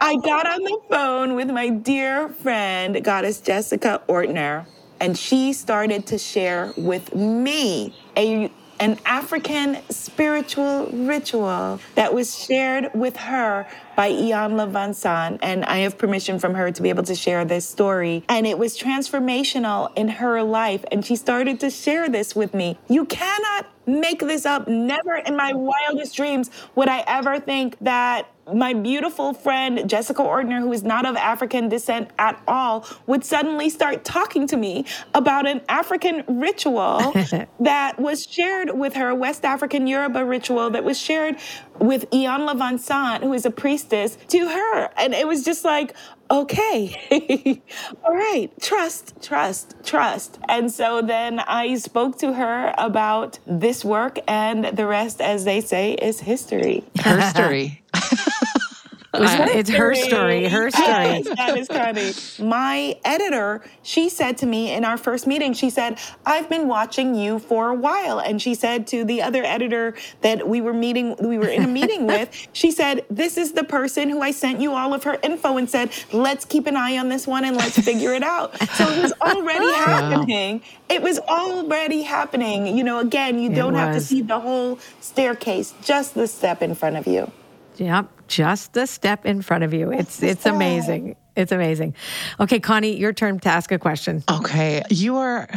I got on the phone with my dear friend, Goddess Jessica Ortner, and she started to share with me a an African spiritual ritual that was shared with her by Ian Van and I have permission from her to be able to share this story. And it was transformational in her life, and she started to share this with me. You cannot make this up. Never in my wildest dreams would I ever think that my beautiful friend Jessica Ortner, who is not of African descent at all, would suddenly start talking to me about an African ritual that was shared with her, West African Yoruba ritual that was shared with Iyanla Vanzant, who is a priestess, to her. And it was just like, okay, all right, trust, trust, trust. And so then I spoke to her about this work, and the rest, as they say, is history. Her story. Uh, it's her story. Her story. Yes, that is funny. My editor, she said to me in our first meeting, she said, I've been watching you for a while. And she said to the other editor that we were meeting, we were in a meeting with, she said, This is the person who I sent you all of her info and said, let's keep an eye on this one and let's figure it out. So it was already happening. It was already happening. You know, again, you don't have to see the whole staircase, just the step in front of you. Yep, just the step in front of you. It's it's amazing. It's amazing. Okay, Connie, your turn to ask a question. Okay. You are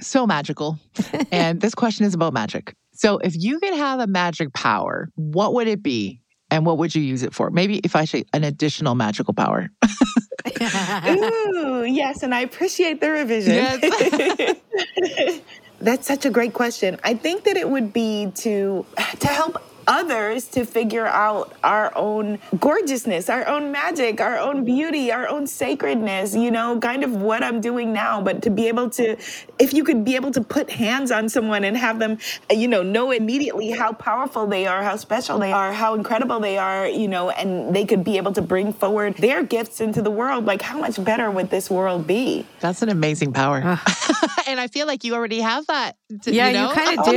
so magical. and this question is about magic. So, if you could have a magic power, what would it be? And what would you use it for? Maybe if I say an additional magical power. Ooh, yes, and I appreciate the revision. Yes. That's such a great question. I think that it would be to to help others to figure out our own gorgeousness, our own magic, our own beauty, our own sacredness, you know, kind of what I'm doing now, but to be able to if you could be able to put hands on someone and have them, you know, know immediately how powerful they are, how special they are, how incredible they are, you know, and they could be able to bring forward their gifts into the world, like how much better would this world be? That's an amazing power. and I feel like you already have that. to- Yeah, you, know? you kind of do.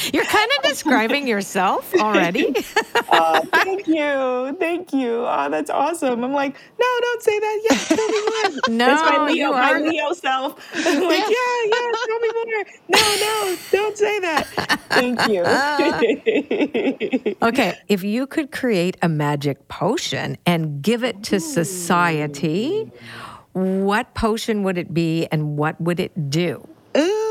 You're kind of describing yourself already. Oh, thank you. Thank you. Oh, that's awesome. I'm like, no, don't say that. Yeah, tell me more. No, That's my Leo, my Leo self. I'm like, yeah, yeah, tell me more. No, no, don't say that. Thank you. Okay, if you could create a magic potion and give it to society, what potion would it be and what would it do? Ooh,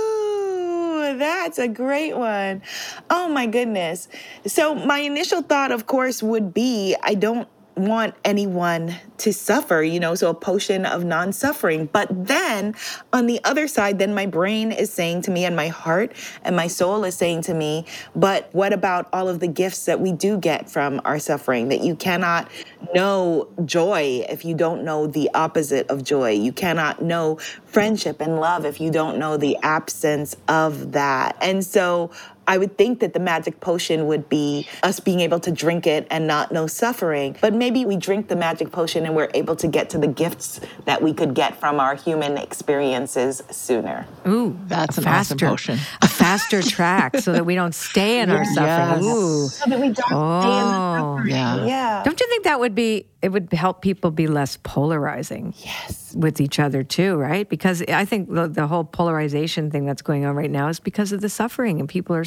that's a great one. Oh my goodness. So, my initial thought, of course, would be I don't want anyone to suffer, you know, so a potion of non suffering. But then on the other side, then my brain is saying to me, and my heart and my soul is saying to me, but what about all of the gifts that we do get from our suffering? That you cannot know joy if you don't know the opposite of joy. You cannot know friendship and love if you don't know the absence of that. And so I would think that the magic potion would be us being able to drink it and not know suffering. But maybe we drink the magic potion and we're able to get to the gifts that we could get from our human experiences sooner. Ooh, That's a an awesome potion. A faster track so that we don't stay in our suffering. Yes. Ooh. So that we don't stay in the Oh. suffering. Yeah. Yeah. Don't you think that would be it would help people be less polarizing yes. with each other too, right? Because I think the, the whole polarization thing that's going on right now is because of the suffering and people are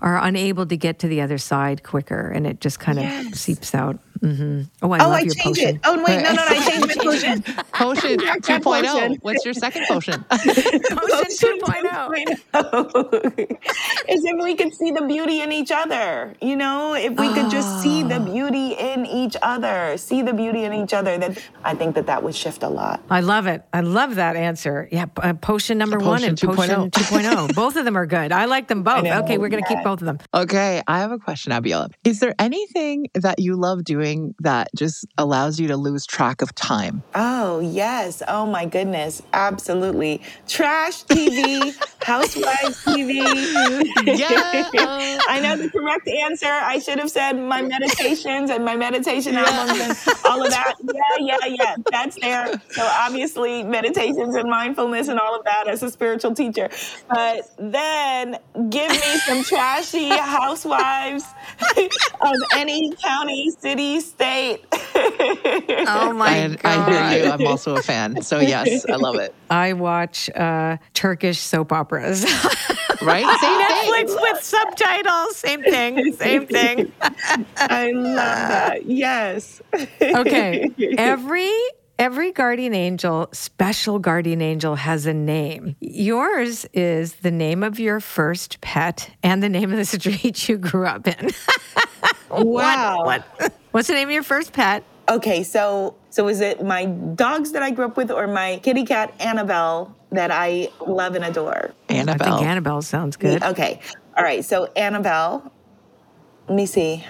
are unable to get to the other side quicker and it just kind of seeps out. Hmm Oh, I Oh, love I your changed potion. it. Oh, wait, no, no, no, I changed my potion. Potion 2.0. What's your second potion? Potion 2.0. is if we could see the beauty in each other. You know, if we could just see the beauty in each other, see the beauty in each other, then I think that that would shift a lot. I love it. I love that answer. Yeah, uh, potion number one and Potion potion 2.0. 2.0. both of them are good. I like them both. Okay, we're going to keep both of them. Okay, I have a question, Abiola. Is there anything that you love doing that just allows you to lose track of time? Oh, yes. Oh, my goodness. Absolutely. Trash TV, Housewives TV. Yeah. I know the correct answer. I should have said my meditations and my meditation albums and all of that. Yeah, yeah, yeah. That's there. So obviously meditations and mindfulness and all of that as a spiritual teacher. But then give me some trashy housewives of any county, city, state. Oh my I, I hear you. I'm also a fan. So, yes, I love it. I watch uh, Turkish soap operas. Right? Same thing. Netflix with subtitles. Same thing. Same thing. I love that. Yes. okay. Every every guardian angel, special guardian angel has a name. Yours is the name of your first pet and the name of the street you grew up in. Wow. What, what, what's the name of your first pet? Okay, so so is it my dogs that I grew up with or my kitty cat Annabelle that I love and adore? Annabelle. I think Annabelle sounds good. Mm, okay. All right. So Annabelle, let me see.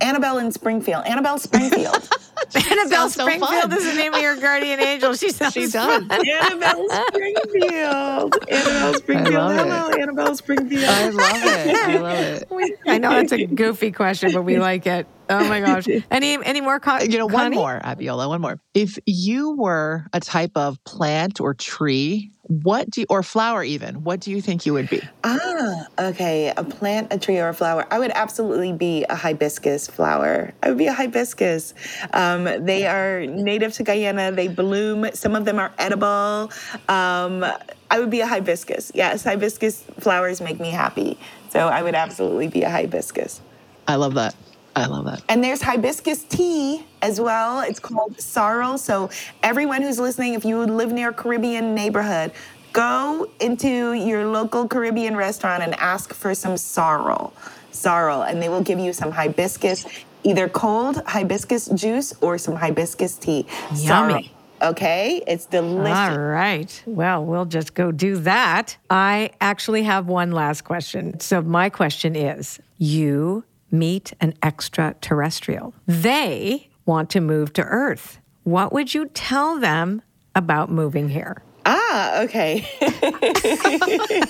Annabelle in Springfield. Annabelle Springfield. Annabelle Sounds so Springfield fun. is the name of your guardian angel. She sounds She does. fun. Annabelle Springfield. Annabelle Springfield. love it. Hello, Annabelle Springfield. I love it. I love it. I know that's a goofy question, but we like it. Oh my gosh. Any any more? Co- You know, one Connie? more, Abiola, one more. If you were a type of plant or tree, what do you, or flower even, what do you think you would be? Ah, okay. A plant, a tree, or a flower. I would absolutely be a hibiscus flower. I would be a hibiscus. Um, they are native to Guyana. They bloom. Some of them are edible. Um, I would be a hibiscus. Yes, hibiscus flowers make me happy. So I would absolutely be a hibiscus. I love that. I love that. And there's hibiscus tea as well. It's called sorrel. So everyone who's listening, if you live near a Caribbean neighborhood, go into your local Caribbean restaurant and ask for some sorrel. Sorrel, and they will give you some hibiscus, either cold hibiscus juice or some hibiscus tea. Sorrel. Yummy. Okay, it's delicious. All right. Well, we'll just go do that. I actually have one last question. So, my question is you meet an extraterrestrial, they want to move to Earth. What would you tell them about moving here? Ah, okay.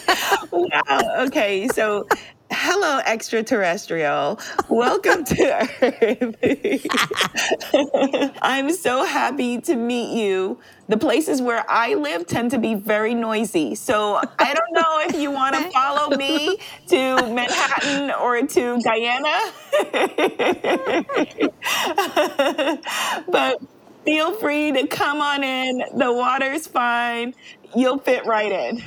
wow. Okay. So, hello, extraterrestrial. Welcome to Earth. I'm so happy to meet you. The places where I live tend to be very noisy. So, I don't know if you want to follow me to Manhattan or to Guyana. but feel free to come on in. The water's fine. You'll fit right in.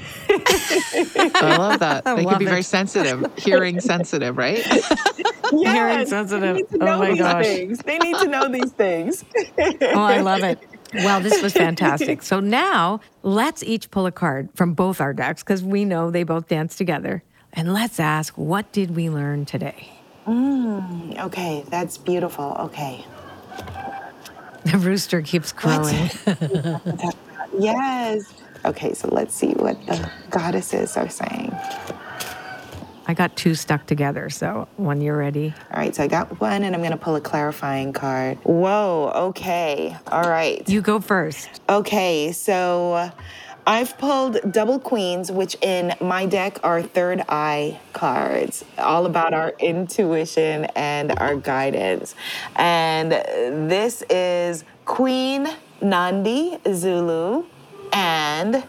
I love that. They love can be it. very sensitive, hearing sensitive, right? Yes, hearing sensitive. They need to Oh know my these gosh. things. They need to know these things. Oh, I love it. Well, this was fantastic. So now let's each pull a card from both our decks because we know they both dance together. And let's ask, what did we learn today? Mm, okay, that's beautiful. Okay. The rooster keeps crowing. Yes. Okay, so let's see what the goddesses are saying. I got two stuck together. So when you're ready, All right, so I got one and I'm going to pull a clarifying card. Whoa, okay. All right. you go first. Okay, so I've pulled double queens, which in my deck are third eye cards, all about our intuition and our guidance. And this is Queen Nandi Zulu and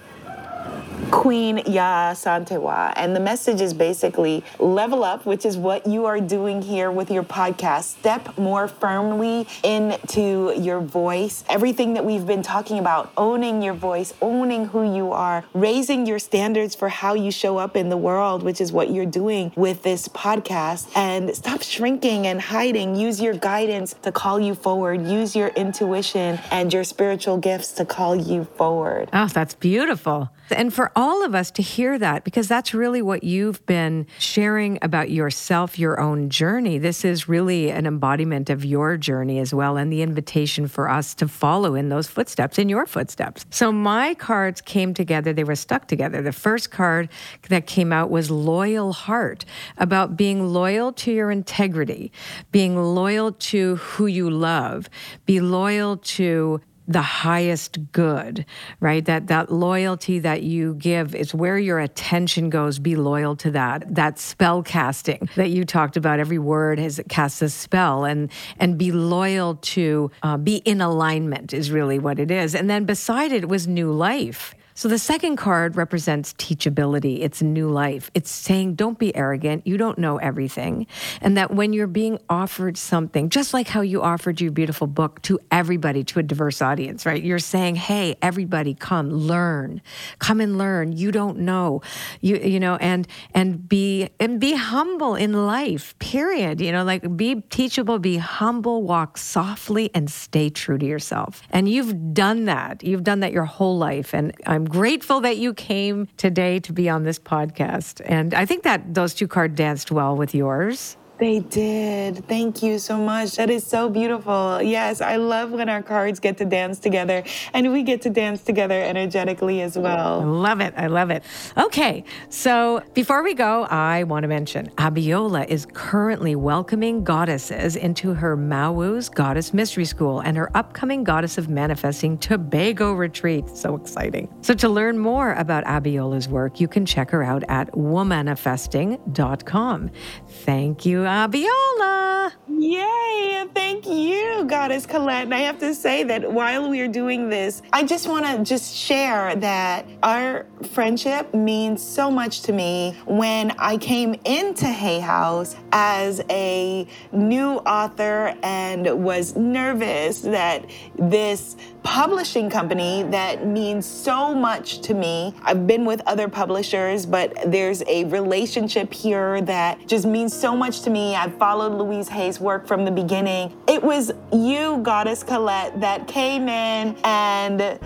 Queen Yaa Asantewaa. And the message is basically level up, which is what you are doing here with your podcast. Step more firmly into your voice. Everything that we've been talking about, owning your voice, owning who you are, raising your standards for how you show up in the world, which is what you're doing with this podcast. And stop shrinking and hiding. Use your guidance to call you forward. Use your intuition and your spiritual gifts to call you forward. Oh, that's beautiful. And for all of us to hear that, because that's really what you've been sharing about yourself, your own journey. This is really an embodiment of your journey as well, and the invitation for us to follow in those footsteps, in your footsteps. So my cards came together, they were stuck together. The first card that came out was Loyal Heart, about being loyal to your integrity, being loyal to who you love, be loyal to the highest good right? That that loyalty that you give is where your attention goes. Be loyal to that that spell casting that you talked about. Every word has casts a spell. And and be loyal to uh, be in alignment is really what it is. And then beside it was new life So the second card represents teachability. It's new life. It's saying, don't be arrogant. You don't know everything. And that when you're being offered something, just like how you offered your beautiful book to everybody, to a diverse audience, right? You're saying, hey, everybody come learn. Come and learn. You don't know. You you know, and and be and be humble in life, period. You know, like be teachable, be humble, walk softly, and stay true to yourself. And you've done that. You've done that your whole life. And I'm grateful that you came today to be on this podcast. And I think that those two cards danced well with yours. They did. Thank you so much. That is so beautiful. Yes, I love when our cards get to dance together and we get to dance together energetically as well. I love it. I love it. Okay, so before we go, I want to mention Abiola is currently welcoming goddesses into her Mawu's Goddess Mystery School and her upcoming Goddess of Manifesting Tobago retreat. So exciting. So to learn more about Abiola's work, you can check her out at womanifesting.com. Thank you, Abiola. Yay! Thank you, Goddess Colette. And I have to say that while we are doing this, I just want to just share that our friendship means so much to me. When I came into Hay House as a new author and was nervous that this publishing company that means so much to me. I've been with other publishers, but there's a relationship here that just means so much to me. I've followed Louise Hay's work from the beginning. It was you, Goddess Colette, that came in and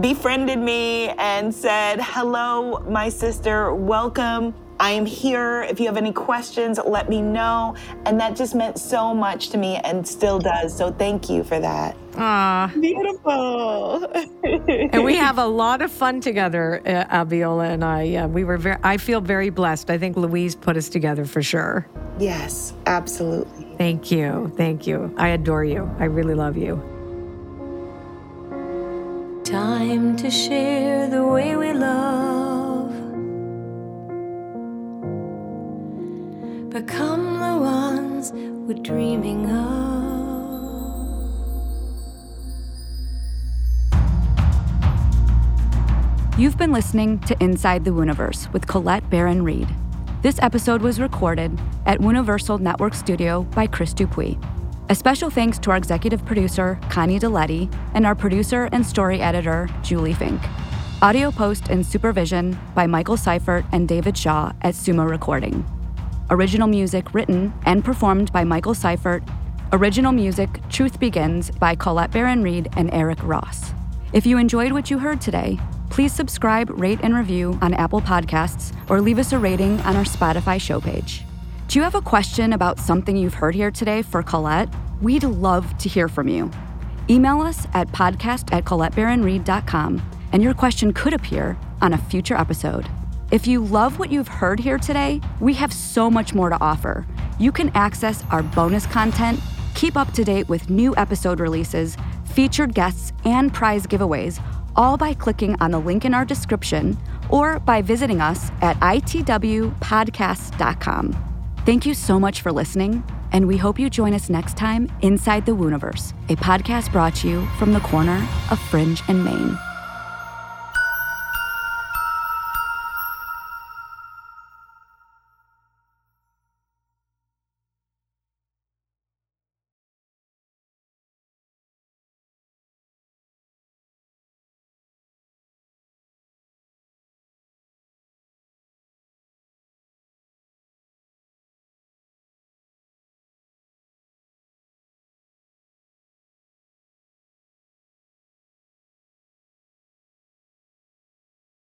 befriended me and said, Hello, my sister, welcome. I am here. If you have any questions, let me know. And that just meant so much to me and still does. So thank you for that. Ah, beautiful. and we have a lot of fun together, uh, Abiola and I. Uh, we were very. I feel very blessed. I think Louise put us together for sure. Yes, absolutely. Thank you. Thank you. I adore you. I really love you. Time to share the way we love. Become the ones we're dreaming of. You've been listening to Inside the Wooniverse with Colette Baron Reid. This episode was recorded at Universal Network Studio by Chris Dupuis. A special thanks to our executive producer, Connie Deletti, and our producer and story editor, Julie Fink. Audio post and supervision by Michael Seifert and David Shaw at Sumo Recording. Original music written and performed by Michael Seifert. Original music Truth Begins by Colette Baron Reid and Eric Ross. If you enjoyed what you heard today, please subscribe, rate, and review on Apple Podcasts or leave us a rating on our Spotify show page. Do you have a question about something you've heard here today for Colette? We'd love to hear from you. Email us at podcast at colettebaronreid.com and your question could appear on a future episode. If you love what you've heard here today, we have so much more to offer. You can access our bonus content, keep up to date with new episode releases, featured guests, and prize giveaways, all by clicking on the link in our description or by visiting us at itwpodcast.com. Thank you so much for listening, and we hope you join us next time inside the Wooniverse, a podcast brought to you from the corner of Fringe and Main.